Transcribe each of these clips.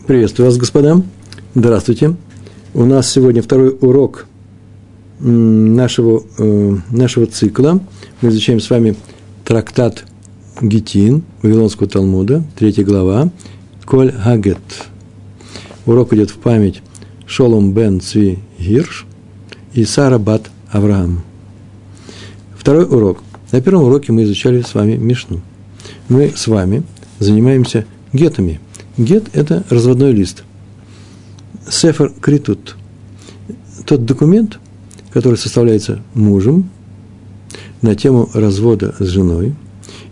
Приветствую вас, господа. Здравствуйте. У нас сегодня второй урок нашего, э, нашего цикла. Мы изучаем с вами трактат Гетин Вавилонского Талмуда, третья глава, Коль Хагет. Урок идет в память Шолом бен Цви Гирш и Сара бат Авраам. Второй урок. На первом уроке мы изучали с вами Мишну. Мы с вами занимаемся гетами. Гет – это разводной лист. Сефер критут – тот документ, который составляется мужем на тему развода с женой.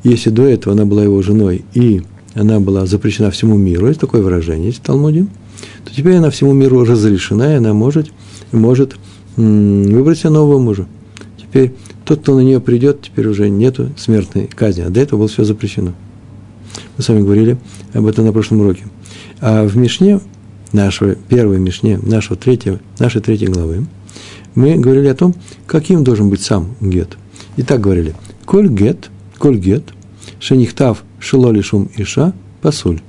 Если до этого она была его женой и она была запрещена всему миру, есть такое выражение есть в Талмуде, то теперь она всему миру разрешена, и она может, может выбрать себе нового мужа. Теперь тот, кто на нее придет, теперь уже нету смертной казни, а до этого было все запрещено. Мы с вами говорили об этом на прошлом уроке. А в Мишне, нашего, первой Мишне, нашего третьего, нашей третьей главы, мы говорили о том, каким должен быть сам гет. И так говорили. Коль гет, коль гет, шенихтав шелоли шум иша, посуль.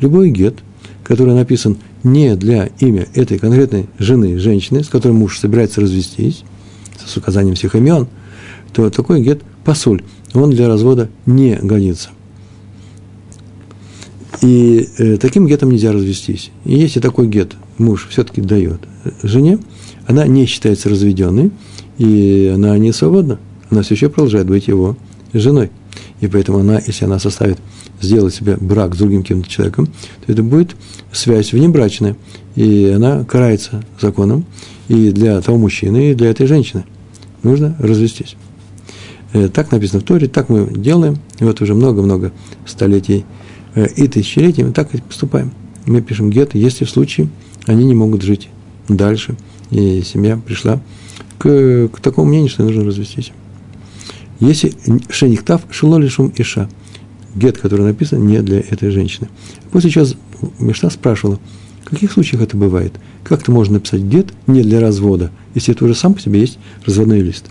Любой гет, который написан не для имя этой конкретной жены, женщины, с которой муж собирается развестись, с указанием всех имен, то такой гет посуль. Он для развода не годится. И э, таким гетом нельзя развестись. И если такой гет муж все-таки дает жене, она не считается разведенной, и она не свободна. Она все еще продолжает быть его женой. И поэтому она, если она составит, сделать себе брак с другим каким-то человеком, то это будет связь внебрачная. И она карается законом и для того мужчины, и для этой женщины. Нужно развестись. Э, так написано в Торе, так мы делаем. И вот уже много-много столетий Э, и тысячелетиями так и поступаем. Мы пишем гетто, если в случае они не могут жить дальше, и семья пришла к, к такому мнению, что нужно развестись. Если шенихтав шелолишум иша, гет, который написан не для этой женщины. После чего Мишна спрашивала, в каких случаях это бывает? Как ты можно написать гет не для развода, если это уже сам по себе есть разводной лист?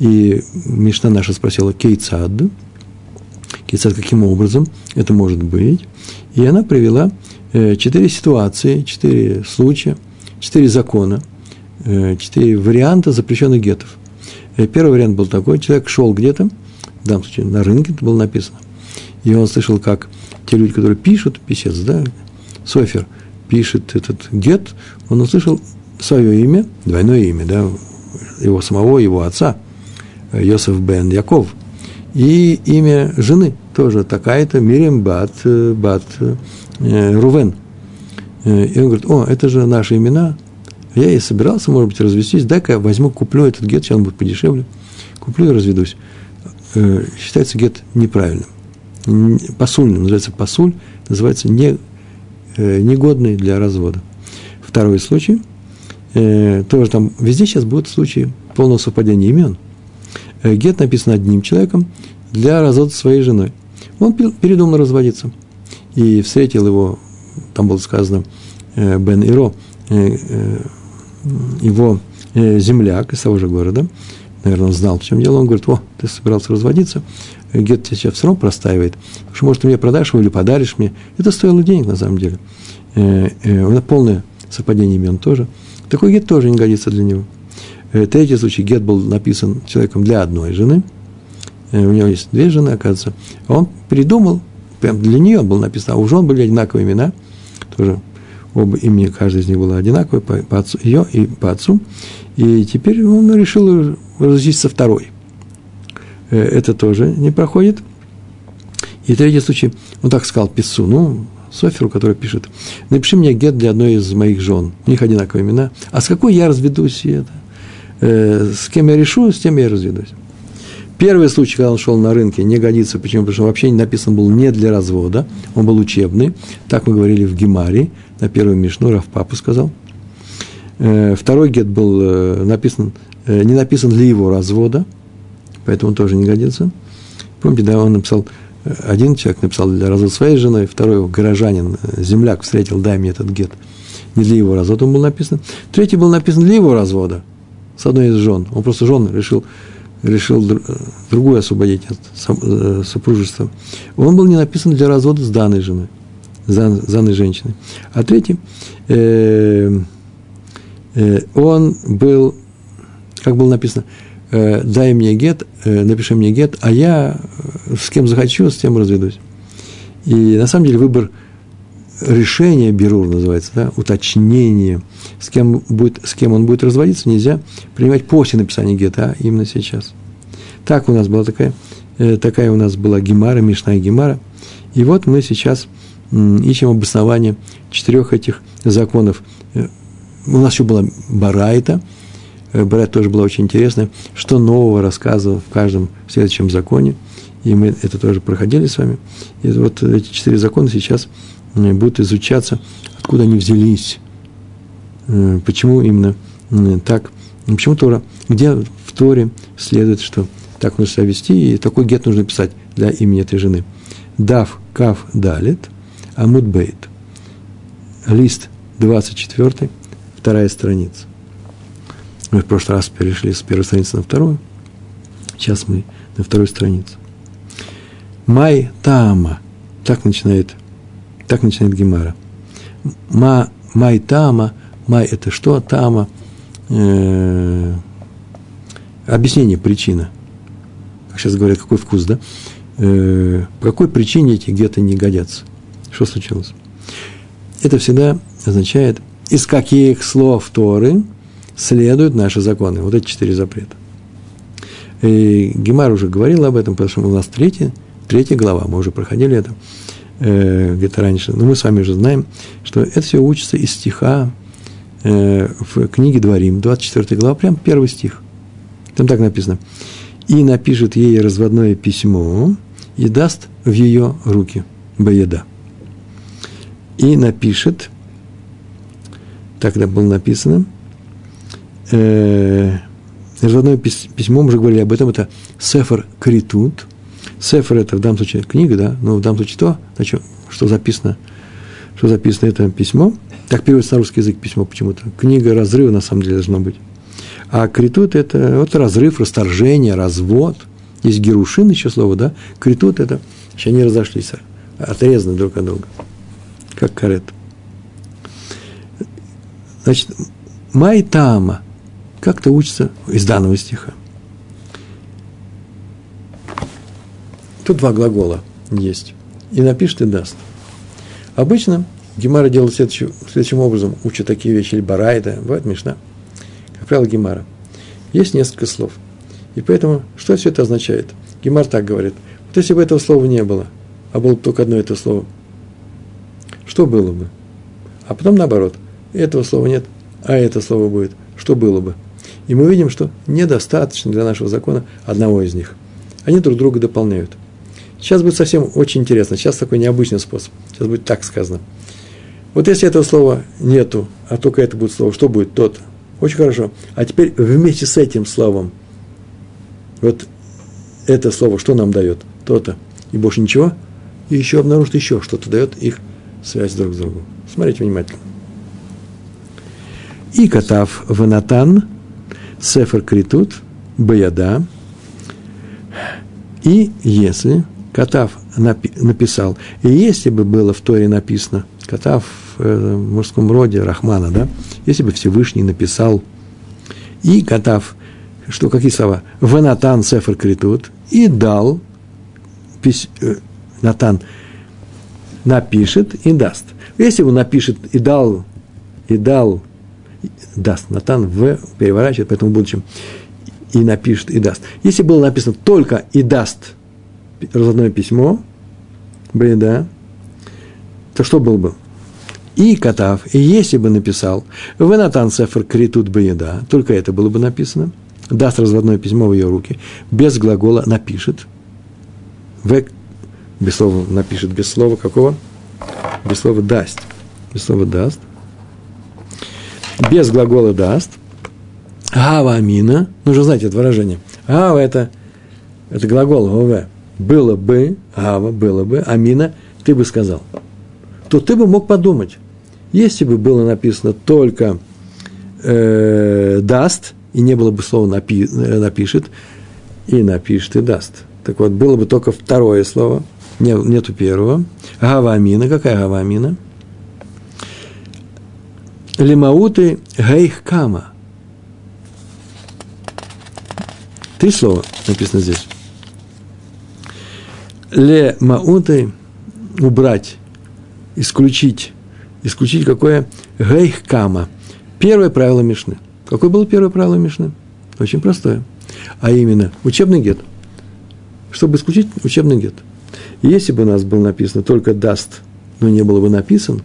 И Мишна наша спросила, кейцад, Кицат, каким образом это может быть. И она привела э, четыре ситуации, четыре случая, четыре закона, э, четыре варианта запрещенных гетов. Э, первый вариант был такой, человек шел где-то, в данном случае на рынке это было написано, и он слышал, как те люди, которые пишут, писец, да, Софер, пишет этот гет, он услышал свое имя, двойное имя, да, его самого, его отца, Йосеф бен Яков – и имя жены тоже такая-то Мирим Бат, э, Бат э, Рувен. Э, и он говорит, о, это же наши имена. Я и собирался, может быть, развестись. Дай-ка я возьму, куплю этот гет, сейчас он будет подешевле. Куплю и разведусь. Считается гет неправильным. Посульным, называется посуль, называется не, негодный для развода. Второй случай, тоже там, везде сейчас будут случаи полного совпадения имен – Э, гет написан одним человеком для развода своей женой. Он передумал разводиться. И встретил его, там было сказано, э, Бен Иро, э, его земляк из того же города, наверное, он знал, в чем дело, он говорит, о, ты собирался разводиться, гет тебя сейчас все равно простаивает, потому что, может, ты мне продашь его или подаришь мне. Это стоило денег, на самом деле. Это полное совпадение имен тоже. Такой гет тоже не годится для него. Э, третий случай, гет был написан человеком для одной жены. Э, у него есть две жены, оказывается. Он придумал, прям для нее был написан, а у жен были одинаковые имена, тоже оба имени, каждый из них было одинаковое, по, по отцу, ее и по отцу. И теперь он решил развестись со второй. Э, это тоже не проходит. И третий случай, он так сказал писцу, ну, Соферу, который пишет, напиши мне гет для одной из моих жен, у них одинаковые имена, а с какой я разведусь, это? э, с кем я решу, с тем я разведусь. Первый случай, когда он шел на рынке, не годится. Почему? Потому что вообще написан был не для развода, он был учебный. Так мы говорили в Гемаре, на первом Мишну, Раф Папу сказал. Э, второй гет был э, написан, э, не написан для его развода, поэтому он тоже не годится. Помните, да, он написал, один человек написал для развода своей женой, второй горожанин, земляк встретил, дай мне этот гет. Не для его развода он был написан. Третий был написан для его развода – с одной из жен. Он просто жен решил, решил другую освободить от э, супружества. Он был не написан для развода с данной женой. Зан и женщины. А третий, э, э, он был, как было написано, э, дай мне гет, э, напиши мне гет, а я э, с кем захочу, с тем разведусь. И на самом деле выбор решения Берур называется, да, уточнение, с кем, будет, с кем он будет разводиться, нельзя принимать после написания гета, а именно сейчас. Так у нас была такая, э, такая у нас была гемара, Мишна и гемара. И вот мы сейчас ищем обоснование четырех этих законов. Э, у нас еще была Барайта, э, Барайта тоже была очень интересная, что нового рассказывал в каждом следующем законе, и мы это тоже проходили с вами. И вот эти четыре закона сейчас будут изучаться, откуда они взялись, э, почему именно так, почему Тора, где в Торе следует, что так нужно себя вести, и такой гет нужно писать для имени этой жены. Дав, Кав, Далит, Амуд Бейт. Лист 24, вторая страница. Мы в прошлый раз перешли с первой страницы на вторую. Сейчас мы на второй странице. Май Таама. Так начинает так начинает Гемара. Ма, май тама, май это что, тама, э, объяснение, причина. Как сейчас говорят, какой вкус, да? Э, по какой причине эти где-то не годятся? Что случилось? Это всегда означает, из каких слов Торы следуют наши законы. Вот эти четыре запрета. И Гемар уже говорил об этом, потому что у нас третья, третья глава, мы уже проходили это э, где-то раньше, но мы с вами уже знаем, что это все учится из стиха э, в книге Дворим, 24 глава, прям первый стих. Там так написано. «И напишет ей разводное письмо и даст в ее руки Баеда». И напишет, так это было написано, э, разводное письмо, мы уже говорили об этом, это Сефер Критут – Сефер – это в данном случае книга, да, но в данном случае то, значит, что записано, что записано это письмо. Так переводится на русский язык письмо почему-то. Книга разрыва на самом деле должна быть. А критут – это вот разрыв, расторжение, развод. Есть герушин еще слово, да? Критут – это еще они разошлись, отрезаны друг от друга, как карет. Значит, Майтама как-то учится из данного стиха – Тут два глагола есть. И напишет, и даст. Обычно Гемара делает следующим, следующим образом, учат такие вещи, или Барайда, бывает Мишна. Как правило, Гемара. Есть несколько слов. И поэтому, что все это означает? Гемар так говорит. Вот если бы этого слова не было, а было бы только одно это слово, что было бы? А потом наоборот, этого слова нет, а это слово будет. Что было бы? И мы видим, что недостаточно для нашего закона одного из них. Они друг друга дополняют. Сейчас будет совсем очень интересно. Сейчас такой необычный способ. Сейчас будет так сказано. Вот если этого слова нету, а только это будет слово, что будет? То-то. Очень хорошо. А теперь вместе с этим словом, вот это слово, что нам дает? То-то. И больше ничего. И еще обнаружит еще что-то, дает их связь друг с другом. Смотрите внимательно. И катав ванатан, сефер критут, баяда. И если Катав написал. И если бы было в Торе написано, Катав э, в мужском роде Рахмана, да, если бы Всевышний написал, и Катав, что какие слова? В Натан Сефер Критут, и дал, пись, э, Натан напишет и даст. Если он напишет и дал, и дал, даст, Натан в переворачивает, поэтому в будущем и напишет и даст. Если было написано только и даст – разводное письмо, бреда, то что был бы? И катав, и если бы написал, в Натан Сефер критут беда, только это было бы написано, даст разводное письмо в ее руки, без глагола напишет, в, без слова напишет, без слова какого? Без слова даст, без слова даст, без глагола даст, Гава амина, нужно знать это выражение. Гава это, это глагол, ОВ было бы, Ава, было бы, Амина, ты бы сказал, то ты бы мог подумать, если бы было написано только э, даст, и не было бы слова напи, э, напишет, и напишет, и даст. Так вот, было бы только второе слово, Нет, нету первого. Гавамина. Какая гавамина? Лимауты гейхкама. Три слова написано здесь. Ле мауты убрать, исключить. Исключить какое? Гейхкама. Первое правило Мишны. Какое было первое правило Мишны? Очень простое. А именно, учебный гет. Чтобы исключить учебный гет. Если бы у нас было написано только даст, но не было бы написано,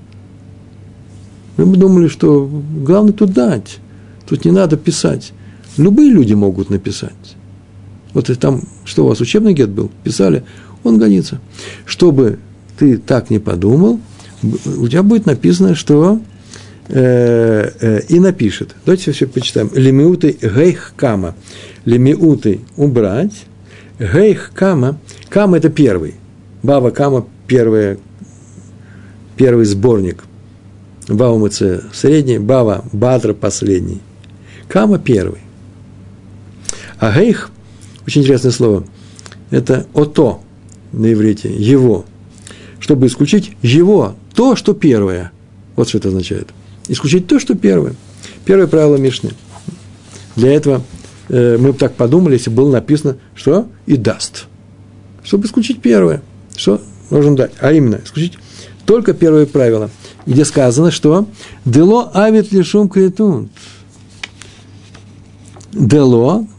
мы бы думали, что главное тут дать. Тут не надо писать. Любые люди могут написать. Вот там, что у вас учебный гет был, писали, он годится. Чтобы ты так не подумал, у тебя будет написано, что э, э, и напишет. Давайте все почитаем. Лемиуты гейх кама. Лемиуты убрать. Гейх кама. Это первый. Бава кама первый, первый сборник. Бава МЦ средний, Бава Бадра последний. Кама первый. А гейх, очень интересное слово, это ото на иврите, его. Чтобы исключить его, то, что первое. Вот что это означает. Исключить то, что первое. Первое правило Мишны. Для этого э, мы бы так подумали, если было написано, что и даст. Чтобы исключить первое. Что нужно дать? А именно, исключить только первое правило, где сказано, что «дело авит лишум критунт». «Дело» –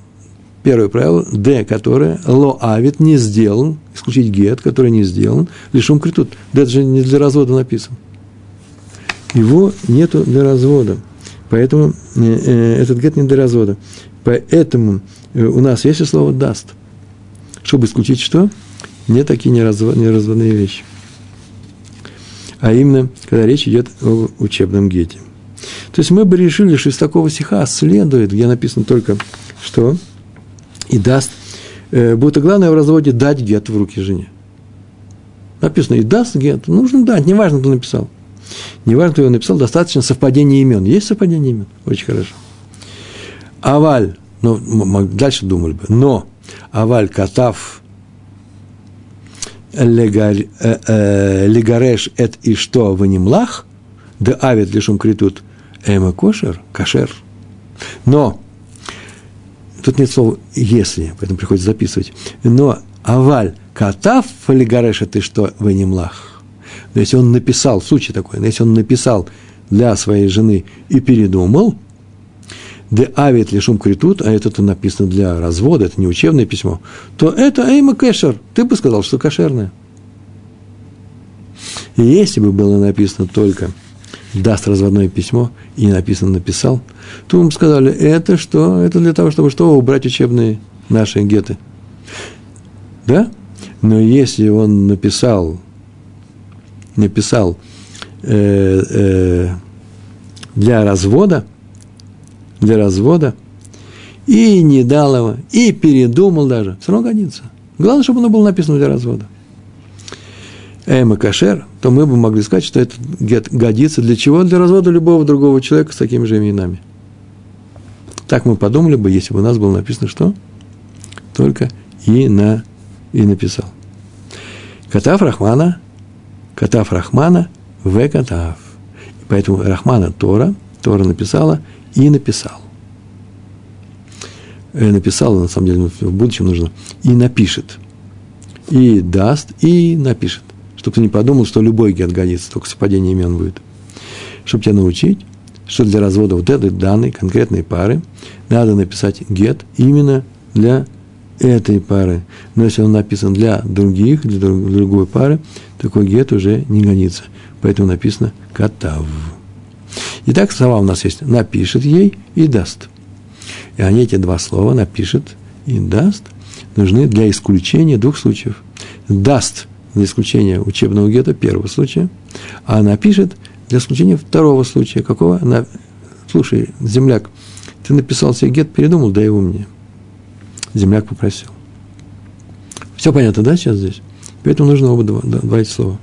первое правило, «д», которое «ло авит» не сделан, исключить «гет», который не сделан, лишум критут. «Д» – это же не для развода написано его нету для развода. Поэтому э, э, этот гет не для развода. Поэтому э, у нас есть слово «даст». Чтобы исключить что? Не такие неразводные вещи. А именно, когда речь идет о учебном гете. То есть мы бы решили, что из такого стиха следует, где написано только что и даст, будет главное в разводе дать гет в руки жене. Написано и даст гет, нужно дать, неважно, кто написал – Неважно, кто его написал, достаточно совпадения имен. Есть совпадение имен? Очень хорошо. Аваль, ну, дальше думали бы, но Аваль Катав э, э, Легареш эт и что в немлах, да авит лишум критут эма кошер, кашер. Но, тут нет слова «если», поэтому приходится записывать, но Аваль Катав Легареш эт и что в но если он написал, случай такой, но если он написал для своей жены и передумал, де авит лишум критут, а это-то написано для развода, это не учебное письмо, то это эйма кэшер, ты бы сказал, что кошерное. Если бы было написано только даст разводное письмо и не написано написал, то мы сказали, это что? Это для того, чтобы что? Убрать учебные наши геты. Да? Но если он написал написал э, э, для развода, для развода, и не дал его, и передумал даже, все равно годится. Главное, чтобы оно было написано для развода. Эма кашер, то мы бы могли сказать, что гет годится для чего? Для развода любого другого человека с такими же именами. Так мы подумали бы, если бы у нас было написано что? Только и на и написал. Катав Рахмана Катав Рахмана в Катав. Поэтому Рахмана Тора, Тора написала и написал. Э, написала, на самом деле, в будущем нужно, и напишет. И даст, и напишет. Чтобы ты не подумал, что любой гет годится, только совпадение имен будет. Чтобы тебя научить, что для развода вот этой данной конкретной пары надо написать гет именно для этой пары. Но если он написан для других, для другой пары, такой гет уже не гонится. Поэтому написано «катав». Итак, слова у нас есть «напишет ей» и «даст». И они, эти два слова, «напишет» и «даст», нужны для исключения двух случаев. «Даст» для исключения учебного гета первого случая, а «напишет» для исключения второго случая. Какого? На... Слушай, земляк, ты написал себе гет, передумал, дай его мне. Земляк попросил. Все понятно, да, сейчас здесь? Поэтому нужно оба два, два эти слова.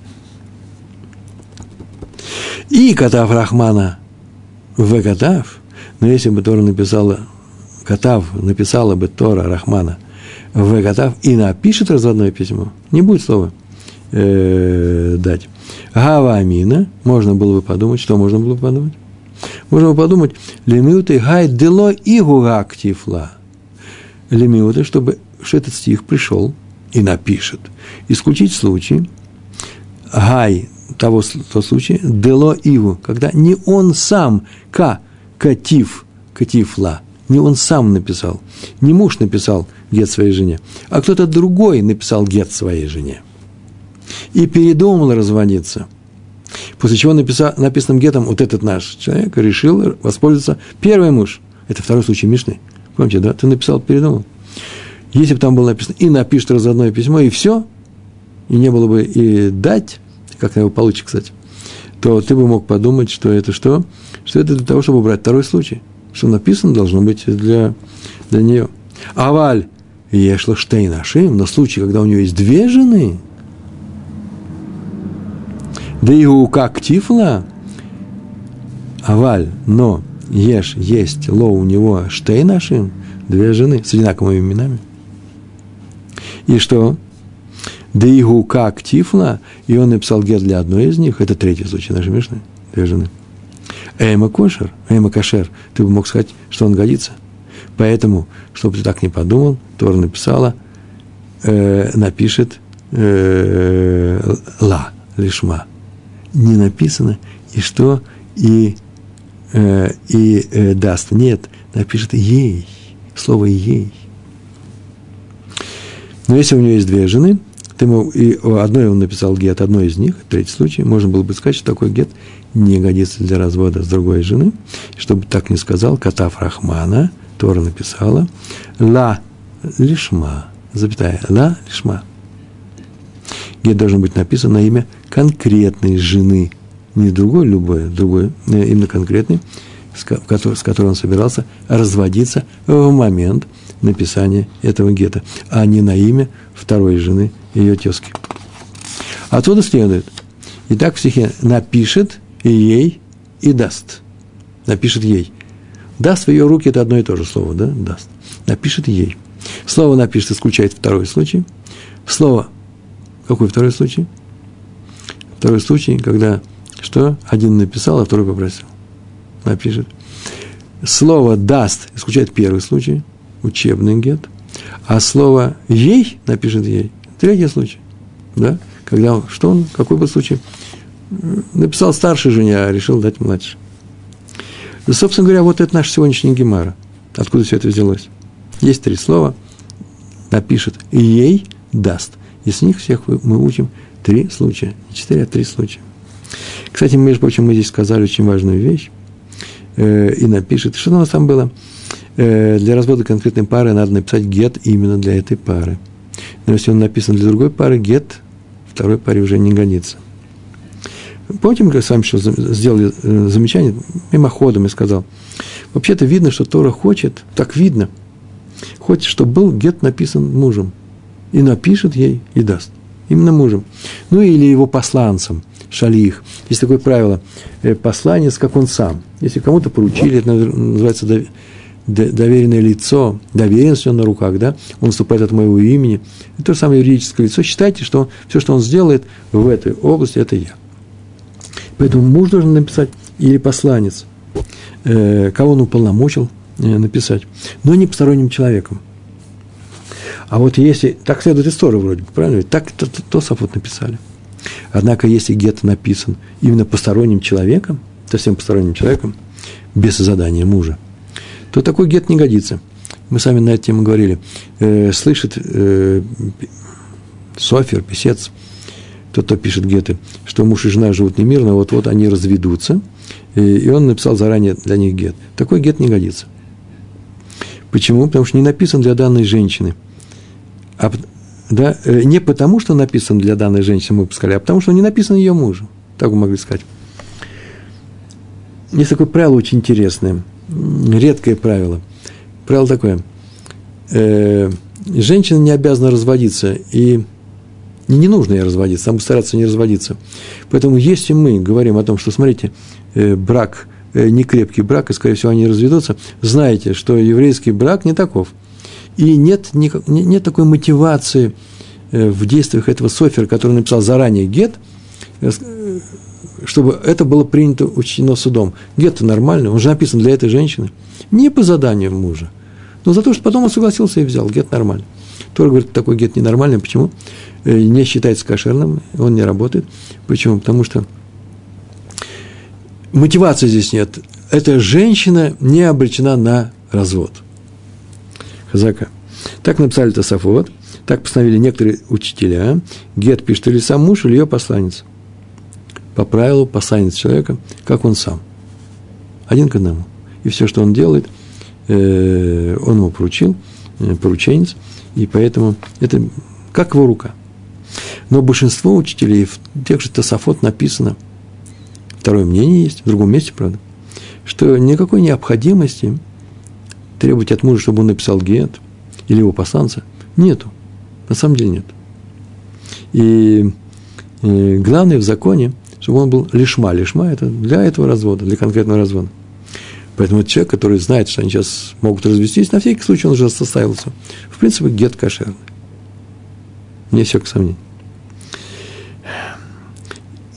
И Катав Рахмана в Катав, но если бы Тора написала, Катав написала бы Тора Рахмана в Катав и напишет разводное письмо, не будет слова э, дать. Гава Амина, можно было бы подумать, что можно было бы подумать? Можно бы подумать, лемиуты гай дело и активла. Лемиуты, чтобы что этот стих пришел и напишет. Исключить случай, гай того, того случая, дело игу, когда не он сам, ка, катив, катифла, не он сам написал, не муж написал гет своей жене, а кто-то другой написал гет своей жене. И передумал разводиться. После чего написал, написанным гетом вот этот наш человек решил воспользоваться первый муж. Это второй случай Мишны. Помните, да? Ты написал, передумал. Если бы там было написано и напишет разводное письмо, и все, и не было бы и дать, как на его получит, кстати, то ты бы мог подумать, что это что? Что это для того, чтобы убрать второй случай. Что написано должно быть для, для нее. Аваль Ешла Штейнашим, на случай, когда у нее есть две жены, да и у как тифла, аваль, но ешь, есть, ло у него Штейнашим, две жены с одинаковыми именами. И что? Да и как тифла, и он написал гет для одной из них, это третий случай нашей Мишны, две жены. Эйма кошер, эйма кошер, ты бы мог сказать, что он годится. Поэтому, чтобы ты так не подумал, Тора написала, э, напишет э, ла, лишма. Не написано, и что, и, э, и э, даст. Нет, напишет ей, слово ей. Но если у нее есть две жены, ты ему, и одной он написал гет, одной из них, третий случай, можно было бы сказать, что такой гет не годится для развода с другой жены. Чтобы так не сказал, Катав Рахмана, Тора написала, ла лишма, запятая, ла лишма. Гет должен быть написан на имя конкретной жены, не другой любой, другой, э, именно конкретной, с которой он собирался разводиться в момент написания этого гета, а не на имя второй жены ее тезки. Отсюда следует, и так в стихе напишет ей, и даст. Напишет ей. Даст в ее руки – это одно и то же слово, да? Даст. Напишет ей. Слово напишет исключает второй случай. Слово, какой второй случай? Второй случай, когда что? Один написал, а второй попросил. Напишет. Слово даст исключает первый случай, учебный гет. А слово ей напишет ей, третий случай. Да? Когда, что он, какой был случай? написал старшей жене, а решил дать младшей. И, собственно говоря, вот это наш сегодняшний гемара. Откуда все это взялось? Есть три слова. Напишет ей даст. Из них всех мы учим три случая. Не четыре, а три случая. Кстати, между прочим, мы здесь сказали очень важную вещь. Э, и напишет. Что у нас там было? Э, для развода конкретной пары надо написать гет именно для этой пары. Но если он написан для другой пары, гет второй паре уже не годится. Помните, мы с вами еще сделали э, замечание, мимоходом я сказал. Вообще-то видно, что Тора хочет, так видно, хочет, чтобы был гет написан мужем. И напишет ей, и даст. Именно мужем. Ну, или его посланцем, шалих. Есть такое правило, э, посланец, как он сам. Если кому-то поручили, это называется доверенное лицо, доверенность он на руках, да, он выступает от моего имени. Это то же самое юридическое лицо. Считайте, что все, что он сделает в этой области, это я. Поэтому муж должен написать или посланец, э, кого он уполномочил э, написать, но не посторонним человеком. А вот если, так следует история вроде бы, правильно? Так то, то, то вот написали. Однако, если гет написан именно посторонним человеком, совсем посторонним человеком, без задания мужа, то такой гет не годится. Мы сами на эту тему говорили. Э, слышит э, софер, писец, тот, кто пишет геты, что муж и жена живут немирно, вот-вот они разведутся, и он написал заранее для них гет. Такой гет не годится. Почему? Потому что не написан для данной женщины. А, да, э, не потому, что написан для данной женщины, мы бы сказали, а потому, что не написан ее мужу. Так мы могли сказать. Есть такое правило очень интересное, редкое правило. Правило такое. Э, женщина не обязана разводиться, и не, нужно ей разводиться, там стараться не разводиться. Поэтому если мы говорим о том, что, смотрите, э, брак, э, не крепкий брак, и, скорее всего, они разведутся, знаете, что еврейский брак не таков. И нет, нет такой мотивации э, в действиях этого софера, который написал заранее гет, э, чтобы это было принято, учтено судом. Гет нормальный, он же написан для этой женщины. Не по заданию мужа, но за то, что потом он согласился и взял. Гет нормальный. Тора говорит, такой гет ненормальный. Почему? Не считается кошерным, он не работает. Почему? Потому что мотивации здесь нет. Эта женщина не обречена на развод. Хазака. Так написали Тософот, так постановили некоторые учителя. Гет пишет или сам муж, или ее посланец. По правилу посланец человека, как он сам. Один к одному. И все, что он делает, э, он ему поручил, э, порученец, и поэтому это как его рука. Но большинство учителей, в тех же Тософот написано, второе мнение есть, в другом месте, правда, что никакой необходимости требовать от мужа, чтобы он написал гет – или его посланца, нету. На самом деле нет. И, и главное в законе, чтобы он был лишма. Лишма – это для этого развода, для конкретного развода. Поэтому это человек, который знает, что они сейчас могут развестись, на всякий случай он уже составился. В принципе, гет кошерный. Не все к сомнению.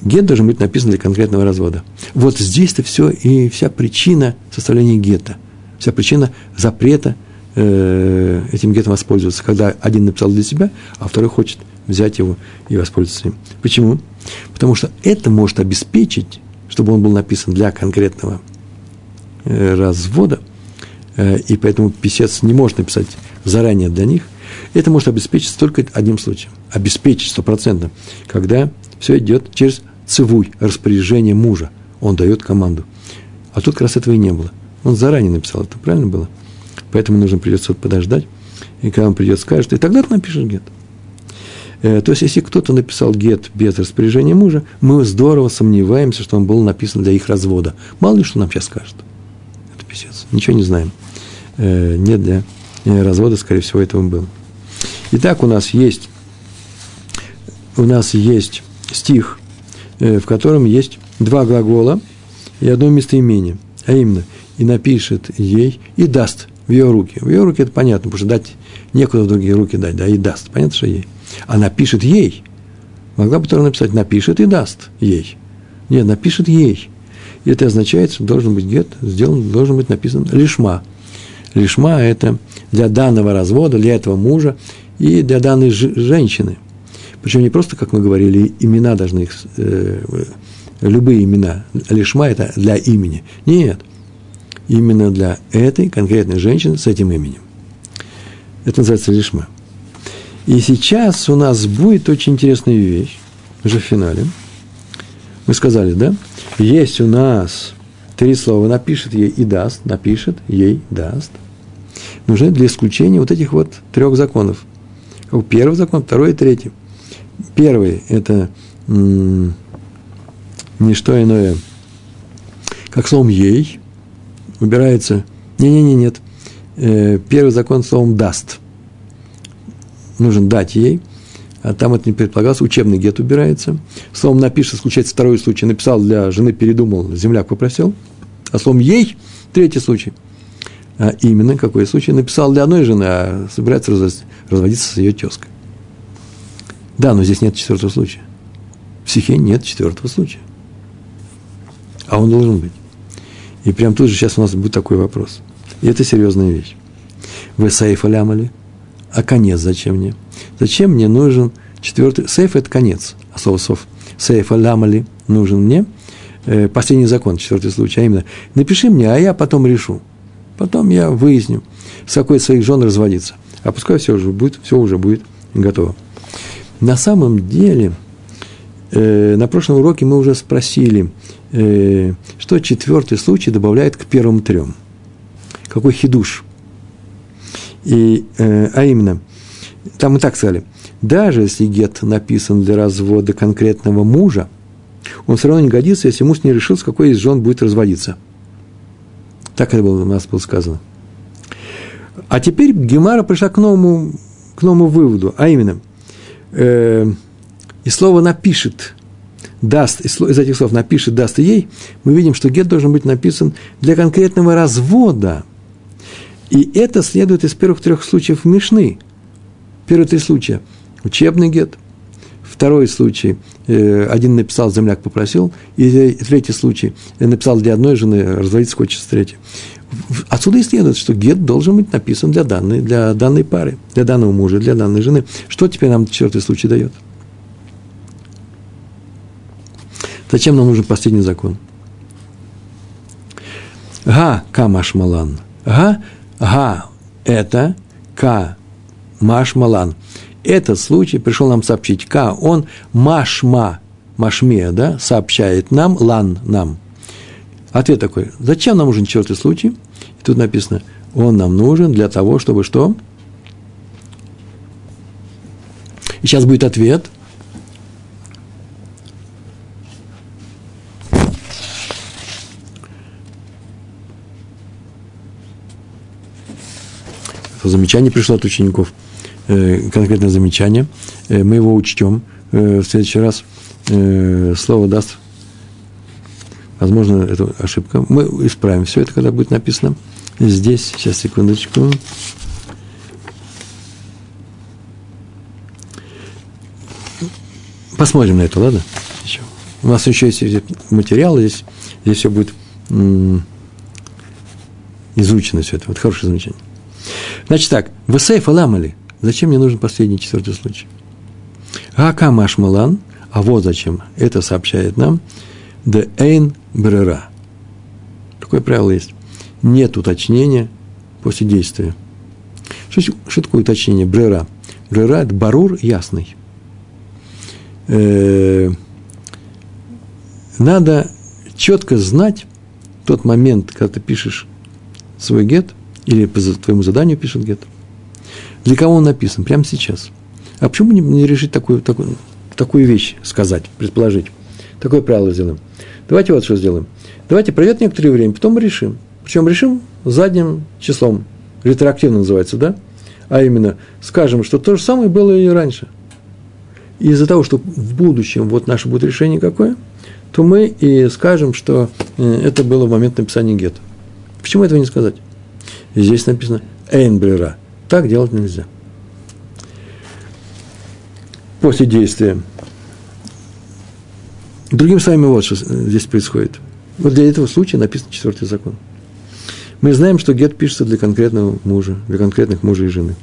Гет должен быть написан для конкретного развода. Вот здесь-то все и вся причина составления гетто, вся причина запрета – Э, этим гетом воспользоваться, когда один написал для себя, а второй хочет взять его и воспользоваться им. Почему? Потому что это может обеспечить, чтобы он был написан для конкретного э, развода, э, и поэтому писец не может написать заранее для них, это может обеспечить только одним случаем. Обеспечить стопроцентно, когда все идет через цивуй, распоряжение мужа. Он дает команду. А тут как раз этого и не было. Он заранее написал, это правильно было? Поэтому нужно придется подождать. И когда он придет, скажет, и тогда ты напишешь гет. Э, то есть, если кто-то написал гет без распоряжения мужа, мы здорово сомневаемся, что он был написан для их развода. Мало ли, что нам сейчас скажет. Это писец. Ничего не знаем. Э, нет для э, развода, скорее всего, этого было. Итак, у нас есть, у нас есть стих, в котором есть два глагола и одно местоимение, а именно «и напишет ей, и даст в ее руки. В ее руки это понятно, потому что дать некуда в другие руки дать, да, и даст. Понятно, что ей. А напишет ей. Могла бы тоже написать, напишет и даст ей. Нет, напишет ей. И это означает, что должен быть гет, сделан, должен быть написан лишма. Лишма – это для данного развода, для этого мужа и для данной женщины. Причем не просто, как мы говорили, имена должны их, э, любые имена. Лишма – это для имени. Нет именно для этой конкретной женщины с этим именем. Это называется лишма. И сейчас у нас будет очень интересная вещь, уже в финале. Мы сказали, да? Есть у нас три слова, напишет ей и даст, напишет ей даст. Нужны для исключения вот этих вот трех законов. Первый закон, второй и третий. Первый – это не что иное, как словом «ей», убирается. Не-не-не, нет. Э, первый закон словом «даст». Нужно дать ей, а там это не предполагалось, учебный гет убирается. Словом «напишет» случается второй случай. Написал для жены, передумал, земляк попросил. А словом «ей» третий случай. А именно, какой случай? Написал для одной жены, а собирается разводиться с ее тезкой. Да, но здесь нет четвертого случая. В стихе нет четвертого случая. А он должен быть. И прям тут же сейчас у нас будет такой вопрос. И это серьезная вещь. Вы сейф алямали? А конец зачем мне? Зачем мне нужен четвертый? Сейф – это конец, а слово сов. Сейф алямали нужен мне. Э, последний закон, четвертый случай, а именно, напиши мне, а я потом решу. Потом я выясню, с какой из своих жен разводиться. А пускай все уже будет, все уже будет готово. На самом деле, э, на прошлом уроке мы уже спросили, Э, что четвертый случай добавляет к первым трем. Какой хидуш. И, э, а именно, там мы так сказали, даже если гет написан для развода конкретного мужа, он все равно не годится, если муж не решил, с какой из жен будет разводиться. Так это было, у нас было сказано. А теперь Гемара пришла к новому, к новому выводу, а именно, э, и слово напишет даст, из этих слов напишет, даст ей, мы видим, что гет должен быть написан для конкретного развода. И это следует из первых трех случаев Мишны. Первые три случая. учебный гет. Второй случай, э, один написал, земляк попросил, и третий случай, написал для одной жены, разводиться хочет с третьей. Отсюда и следует, что гет должен быть написан для данной, для данной пары, для данного мужа, для данной жены. Что теперь нам четвертый случай дает? Зачем нам нужен последний закон? Га камашмалан. Га, га – это ка машмалан. Этот случай пришел нам сообщить. Ка, он машма, машме, да, сообщает нам, лан нам. Ответ такой, зачем нам нужен четвертый случай? И тут написано, он нам нужен для того, чтобы что? И сейчас будет ответ – замечание пришло от учеников, э, конкретное замечание. Э, мы его учтем э, в следующий раз. Слово даст, возможно, это ошибка. Мы исправим все это, когда будет написано. Здесь, сейчас, секундочку. Посмотрим на это, ладно? Еще. У нас еще есть материал, здесь, здесь все будет изучено все это. Вот хорошее замечание. Значит так, Весейф Аламали. Зачем мне нужен последний четвертый случай? Гака Машмалан, а вот зачем. Это сообщает нам де эйн брера. Такое правило есть. Нет уточнения после действия. Что, что такое уточнение? Брера. Брера – это барур ясный. Э, надо четко знать тот момент, когда ты пишешь свой гет – или по твоему заданию пишет гет. Для кого он написан? Прямо сейчас. А почему не, не решить такую, такую, такую вещь сказать, предположить? Такое правило сделаем. Давайте вот что сделаем. Давайте пройдет некоторое время, потом мы решим. Причем решим задним числом. Ретроактивно называется, да? А именно, скажем, что то же самое было и раньше. Из-за того, что в будущем вот наше будет решение какое, то мы и скажем, что э, это было в момент написания гетто. Почему этого не сказать? И здесь написано «эйнбрера». Так делать нельзя. После действия. Другими словами, вот что здесь происходит. Вот для этого случая написан четвертый закон. Мы знаем, что гет пишется для конкретного мужа, для конкретных мужа и жены.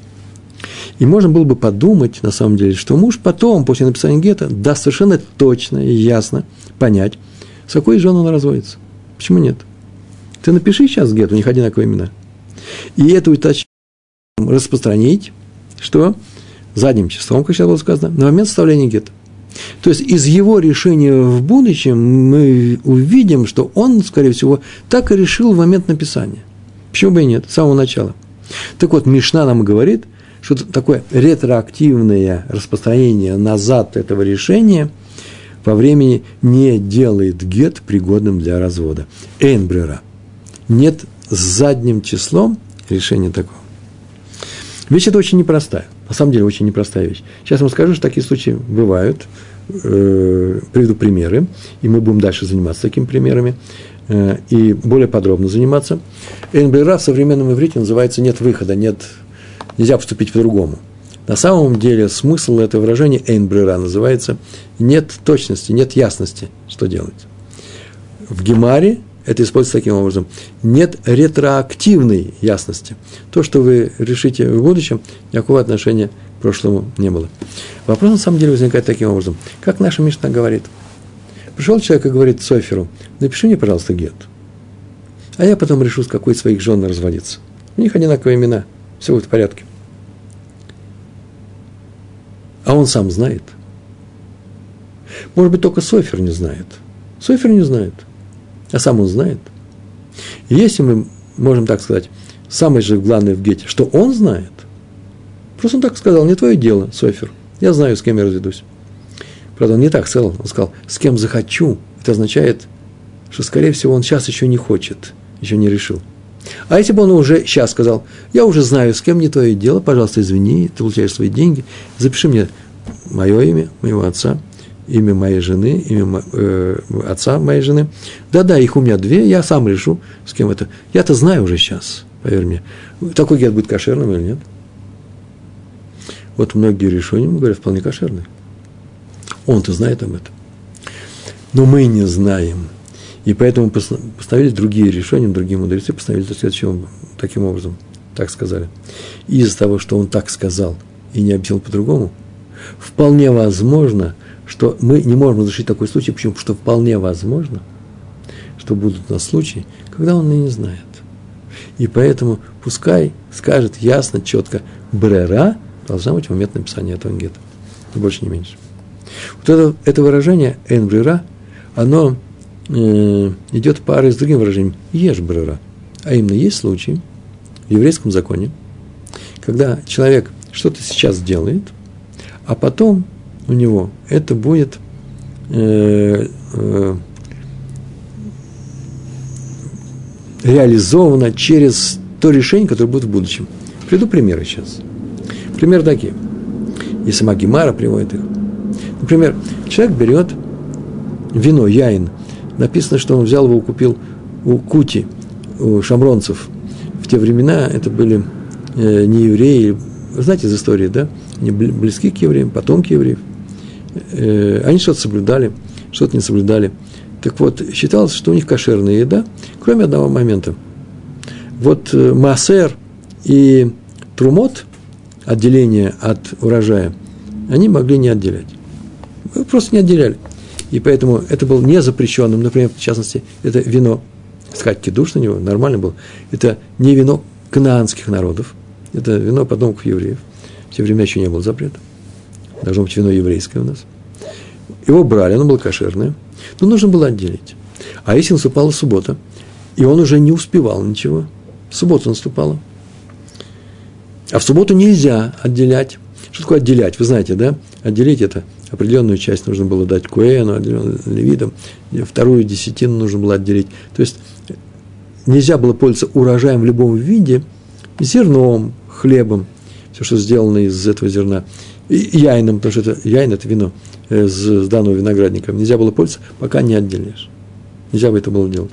И можно было бы подумать, на самом деле, что муж потом, после написания гета, даст совершенно точно и ясно понять, с какой женой он разводится. Почему нет? Ты напиши сейчас гет, у них одинаковые имена. И это уточнение распространить, что задним числом, как сейчас было сказано, на момент составления гетто. То есть из его решения в будущем мы увидим, что он, скорее всего, так и решил в момент написания. Почему бы и нет, с самого начала. Так вот, Мишна нам говорит, что такое ретроактивное распространение назад этого решения по времени не делает гет пригодным для развода. Эйнбрера. Нет с задним числом решение такого. Вещь это очень непростая. На самом деле очень непростая вещь. Сейчас вам скажу, что такие случаи бывают. Э, приведу примеры, и мы будем дальше заниматься такими примерами э, и более подробно заниматься. НБРА в современном иврите называется «нет выхода», нет, нельзя поступить по-другому. На самом деле смысл этого выражения «эйнбрера» называется «нет точности, нет ясности, что делать». В Гемаре это используется таким образом. Нет ретроактивной ясности. То, что вы решите в будущем, никакого отношения к прошлому не было. Вопрос на самом деле возникает таким образом. Как наша Мишна говорит? Пришел человек и говорит Соферу, напиши мне, пожалуйста, гет. А я потом решу, с какой из своих жен разводиться. У них одинаковые имена, все будет в порядке. А он сам знает. Может быть, только Софер не знает. Софер не знает а сам он знает. И если мы можем так сказать, самое же главное в Гете, что он знает, просто он так сказал, не твое дело, Софер, я знаю, с кем я разведусь. Правда, он не так сказал, он сказал, с кем захочу. Это означает, что, скорее всего, он сейчас еще не хочет, еще не решил. А если бы он уже сейчас сказал, я уже знаю, с кем не твое дело, пожалуйста, извини, ты получаешь свои деньги, запиши мне мое имя, моего отца, имя моей жены, имя э, отца моей жены. Да-да, их у меня две, я сам решу, с кем это. Я-то знаю уже сейчас, поверь мне. Такой гет будет кошерным или нет? Вот многие решения, говорят, вполне кошерные. Он-то знает об этом. Но мы не знаем. И поэтому поставили другие решения, другие мудрецы поставили следующим, таким образом, так сказали. Из-за того, что он так сказал и не объяснил по-другому, вполне возможно, что мы не можем разрешить такой случай. Почему? Потому что вполне возможно, что будут у нас случаи, когда он и не знает. И поэтому пускай скажет ясно, четко, брера должна быть в момент написания этого гетто. Ни больше, ни меньше. Вот это, это выражение «эн брера», оно э, идет парой с другим выражением «ешь брера». А именно есть случаи в еврейском законе, когда человек что-то сейчас делает, а потом у него это будет э, э, реализовано через то решение, которое будет в будущем. Приду примеры сейчас. Пример такие. И сама Гемара приводит их. Например, человек берет вино, яин. Написано, что он взял его, купил у кути, у шамронцев. В те времена это были э, не евреи, знаете из истории, да? Они близки к евреям, потомки евреев. Э, они что-то соблюдали, что-то не соблюдали. Так вот, считалось, что у них кошерная еда, кроме одного момента. Вот э, массер и трумот, отделение от урожая, они могли не отделять. Просто не отделяли. И поэтому это было не запрещенным, например, в частности, это вино, сказать кидуш на него, нормально было. Это не вино кнаанских народов, это вино потомков евреев. В те времена еще не было запрета. Должно быть вино еврейское у нас. Его брали, оно было кошерное, но нужно было отделить. А если наступала суббота, и он уже не успевал ничего, суббота наступала, а в субботу нельзя отделять. Что такое отделять? Вы знаете, да? Отделить это определенную часть нужно было дать Куэну, левидам, вторую десятину нужно было отделить. То есть нельзя было пользоваться урожаем в любом виде, зерном, хлебом, все, что сделано из этого зерна, яйном, потому что это, яйн – это вино э, с данного виноградника. Нельзя было пользоваться, пока не отделишь. Нельзя бы это было делать.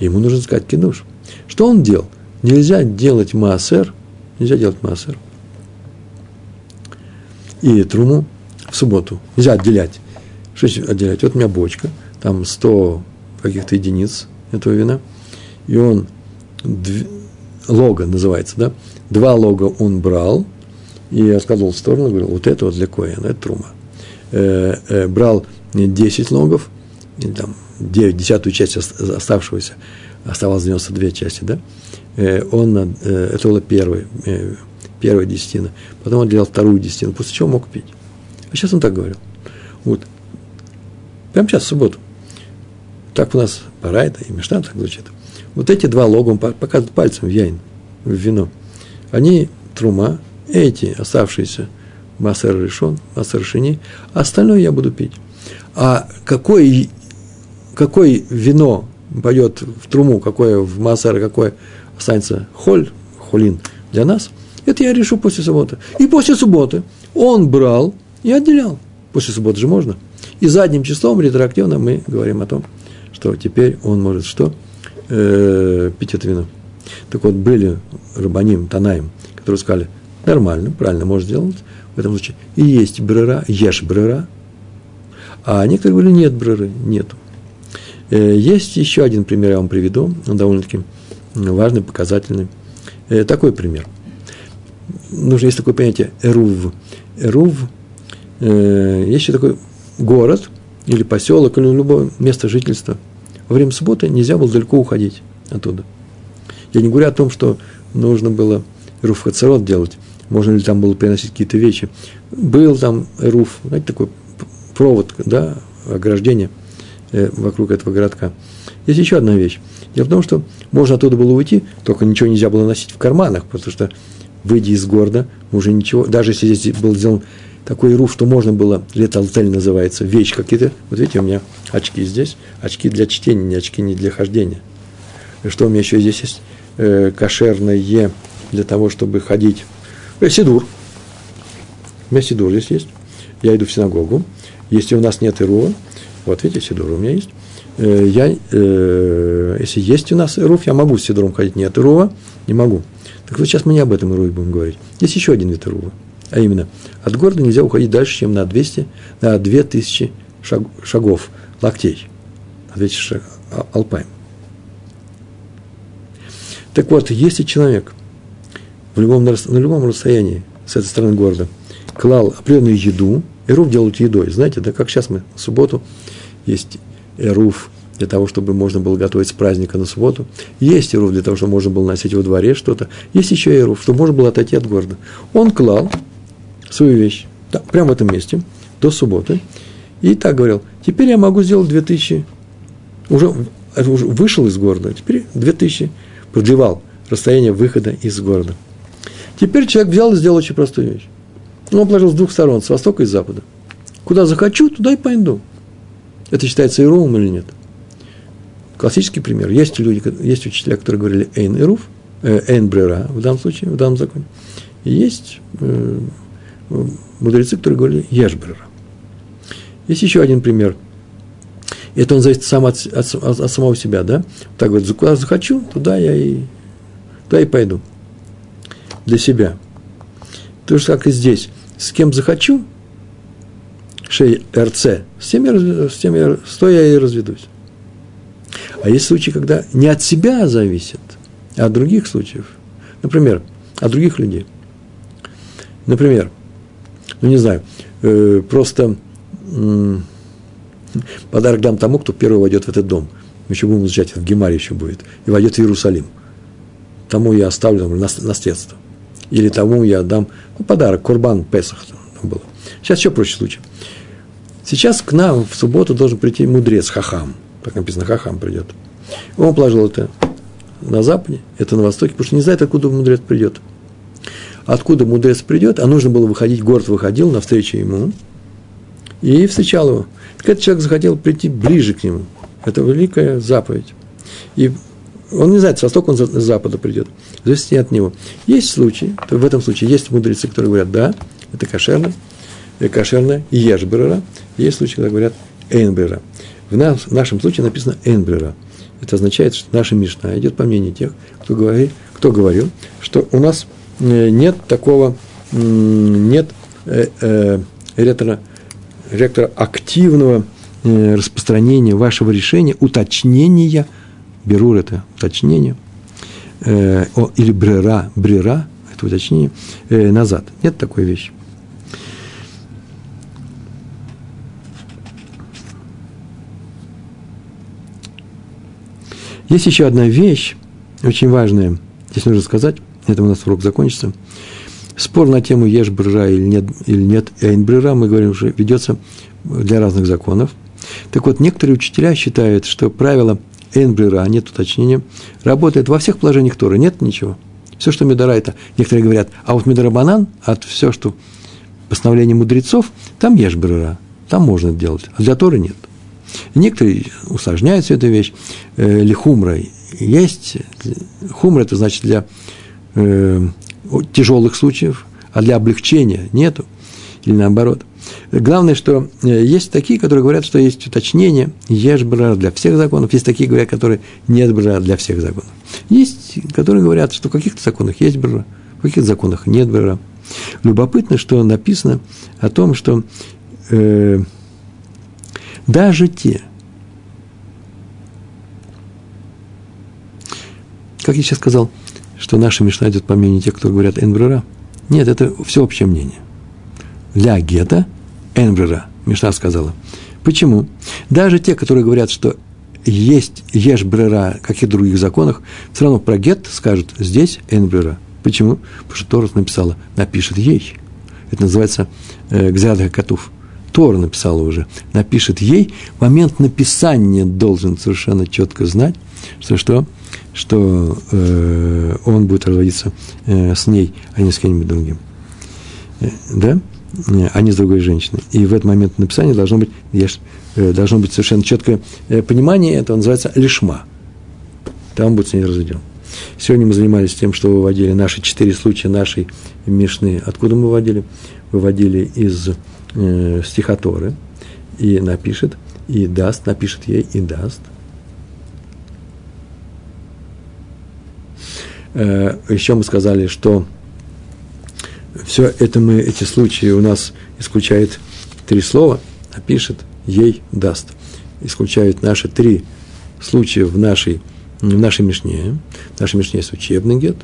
Ему нужно сказать кидуш. Что он делал? Нельзя делать массер, нельзя делать массер и труму в субботу. Нельзя отделять. Что значит отделять? Вот у меня бочка, там 100 каких-то единиц этого вина, и он, дв... лого называется, да, два лога он брал, и раскладывал в сторону, говорил, вот это вот для коина, это трума. Э, э, брал 10 логов, или там 9, десятую часть оставшегося, оставалось 92 части, да, э, он, это было первый, э, первая десятина, потом он делал вторую десятину, после чего мог пить. А сейчас он так говорил. Вот. Прямо сейчас, в субботу. Так у нас Парайда и Мишна так звучит. Вот эти два лога, он показывает пальцем в яйн, в вино. Они трума, эти оставшиеся массер решен, массер шини, остальное я буду пить. А какое, какое вино пойдет в труму, какое в массер, какое останется холь, холин для нас, это я решу после субботы. И после субботы он брал и отделял. После субботы же можно. И задним числом, ретроактивно, мы говорим о том, что теперь он может что? Э, пить это вино. Так вот, были Рабаним, Танаем, которые сказали, нормально, правильно, можно сделать в этом случае. И есть брера, ешь брера. А некоторые говорили, нет бреры, нету. Э, есть еще один пример, я вам приведу, он довольно-таки важный, показательный. Э, такой пример. Нужно есть такое понятие эрув. Эрув Э, есть еще такой город или поселок, или любое место жительства. Во время субботы нельзя было далеко уходить оттуда. Я не говорю о том, что нужно было руф хацарот делать, можно ли там было приносить какие-то вещи. Был там руф, знаете, такой провод, да, ограждение э, вокруг этого городка. Есть еще одна вещь. Дело в том, что можно оттуда было уйти, только ничего нельзя было носить в карманах, потому что, выйдя из города, уже ничего, даже если здесь был сделан такой руф, что можно было, леталтель называется, вещь какие-то. Вот видите, у меня очки здесь, очки для чтения, не очки не для хождения. Что у меня еще здесь есть? Э, кошерное для того, чтобы ходить. Сидур. У меня сидур здесь есть. Я иду в синагогу. Если у нас нет ирува, вот видите, сидур у меня есть. Э, я, э, если есть у нас ируф, я могу с сидуром ходить. Нет ирува, не могу. Так вот сейчас мы не об этом ируве будем говорить. Есть еще один вид ирува. А именно, от города нельзя уходить дальше, чем на 200, на 2000 шаг, шагов, локтей. На 200 шаг, а, алпаем. Так вот, если человек в любом, на любом расстоянии с этой стороны города клал определенную еду, Эруф делают едой. Знаете, да, как сейчас мы в субботу есть Эруф для того, чтобы можно было готовить с праздника на субботу. Есть Эруф для того, чтобы можно было носить во дворе что-то. Есть еще Эруф, чтобы можно было отойти от города. Он клал свою вещь да, прямо в этом месте до субботы. И так говорил, теперь я могу сделать 2000, уже, уже вышел из города, теперь 2000 продлевал расстояние выхода из города. Теперь человек взял и сделал очень простую вещь. Он положил с двух сторон, с востока и с запада. Куда захочу, туда и пойду. Это считается ирувом или нет? Классический пример. Есть люди, есть учителя, которые говорили эйн ируф, э, эйн брера в данном случае, в данном законе. И есть э, мудрецы, которые говорили еш брера. Есть еще один пример. Это он зависит сам от, от, от, от самого себя, да? Так вот, куда захочу, туда я и, туда и пойду. Для себя. То же, как и здесь с кем захочу, шей РЦ, с тем, я, с тем я, с той я и разведусь. А есть случаи, когда не от себя зависит, а от других случаев. Например, от других людей. Например, ну не знаю, э, просто э, подарок дам тому, кто первый войдет в этот дом. Мы еще будем изучать, в Гемаре еще будет. И войдет в Иерусалим. Тому я оставлю там, наследство или тому я дам ну, подарок, курбан Песах там было. Сейчас еще проще случай. Сейчас к нам в субботу должен прийти мудрец Хахам. Так написано, Хахам придет. Он положил это на западе, это на востоке, потому что не знает, откуда мудрец придет. Откуда мудрец придет, а нужно было выходить, город выходил навстречу ему и встречал его. Так этот человек захотел прийти ближе к нему. Это великая заповедь. И он не знает, с востока он с запада придет. Зависит от него. Есть случаи, в этом случае есть мудрецы, которые говорят, да, это кошерно, э, кошерно, ешь брера. Есть случаи, когда говорят эйн В, нас, в нашем случае написано эйн Это означает, что наша Мишна идет по мнению тех, кто, говорит, кто говорил, что у нас э, нет такого, нет э, э, ретро, ретроактивного э, распространения вашего решения, уточнения – Берур – это уточнение, э, о, или брера, брера – это уточнение, э, назад. Нет такой вещи. Есть еще одна вещь, очень важная, здесь нужно сказать, на у нас урок закончится. Спор на тему ешь брера или нет, или нет эйн брера, мы говорим, уже ведется для разных законов. Так вот, некоторые учителя считают, что правило – Энбрера, нет уточнения, работает во всех положениях Торы, нет ничего. Все, что Медора, это, некоторые говорят, а вот Медорабанан, от все, что постановление мудрецов, там ешь брера, там можно это делать, а для Торы нет. И некоторые усложняют всю эту вещь. Э, или хумра есть. Хумра – это значит для э, тяжелых случаев, а для облегчения нету. Или наоборот – Главное, что э, есть такие, которые говорят, что есть уточнение, ешь брара для всех законов, есть такие, говорят, которые нет брара для всех законов. Есть, которые говорят, что в каких-то законах есть брара, в каких-то законах нет брара. Любопытно, что написано о том, что э, даже те, как я сейчас сказал, что наша Мишна идет по мнению тех, кто говорят «энбрера», нет, это всеобщее мнение. Для гета – Энбрера, Мишна сказала. Почему? Даже те, которые говорят, что есть ешь брера, каких других законах, все равно про гет скажут здесь энбрера. Почему? Потому что Тора написала, напишет ей. Это называется э, Гзяда Катув. Тора написала уже, напишет ей. Момент написания должен совершенно четко знать, что что, что э, он будет разводиться э, с ней, а не с кем-нибудь другим. Э, да? А не с другой женщиной. И в этот момент написания должно быть, э, должно быть совершенно четкое э, понимание, это называется лишма. Там будет с ней разведен. Сегодня мы занимались тем, что выводили наши четыре случая нашей Мишны. Откуда мы выводили? Выводили из э, стихоторы. И напишет, и даст, напишет ей, и даст. Э, еще мы сказали, что все это мы, эти случаи у нас исключает три слова, а пишет ей даст. Исключают наши три случая в нашей, в нашей Мишне. В нашей Мишне есть учебный гет,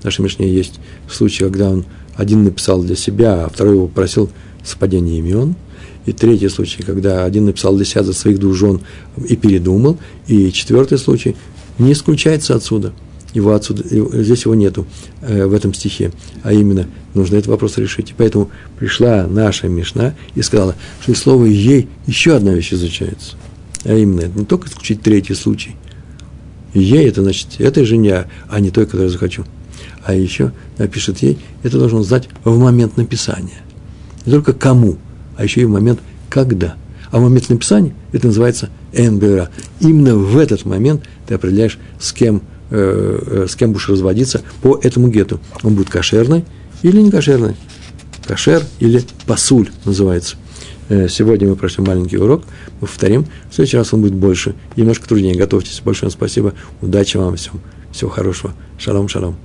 в нашей Мишне есть случай, когда он один написал для себя, а второй его просил совпадение имен. И третий случай, когда один написал для себя за своих двух жен и передумал. И четвертый случай не исключается отсюда. Его отсюда, здесь его нету э, в этом стихе. А именно, нужно этот вопрос решить. И поэтому пришла наша Мишна и сказала, что из слова «ей» еще одна вещь изучается. А именно, это не только исключить третий случай. «Ей» – это значит этой жене, а не той, которую я захочу. А еще напишет ей, это должен знать в момент написания. Не только кому, а еще и в момент когда. А в момент написания это называется НБРА. Именно в этот момент ты определяешь, с кем, э, э, с кем будешь разводиться по этому гету. Он будет кошерный или не кошерный. Кошер или пасуль называется. Э, сегодня мы прошли маленький урок, мы повторим. В следующий раз он будет больше, немножко труднее. Готовьтесь. Большое спасибо. Удачи вам всем. Всего хорошего. Шалом, шалом.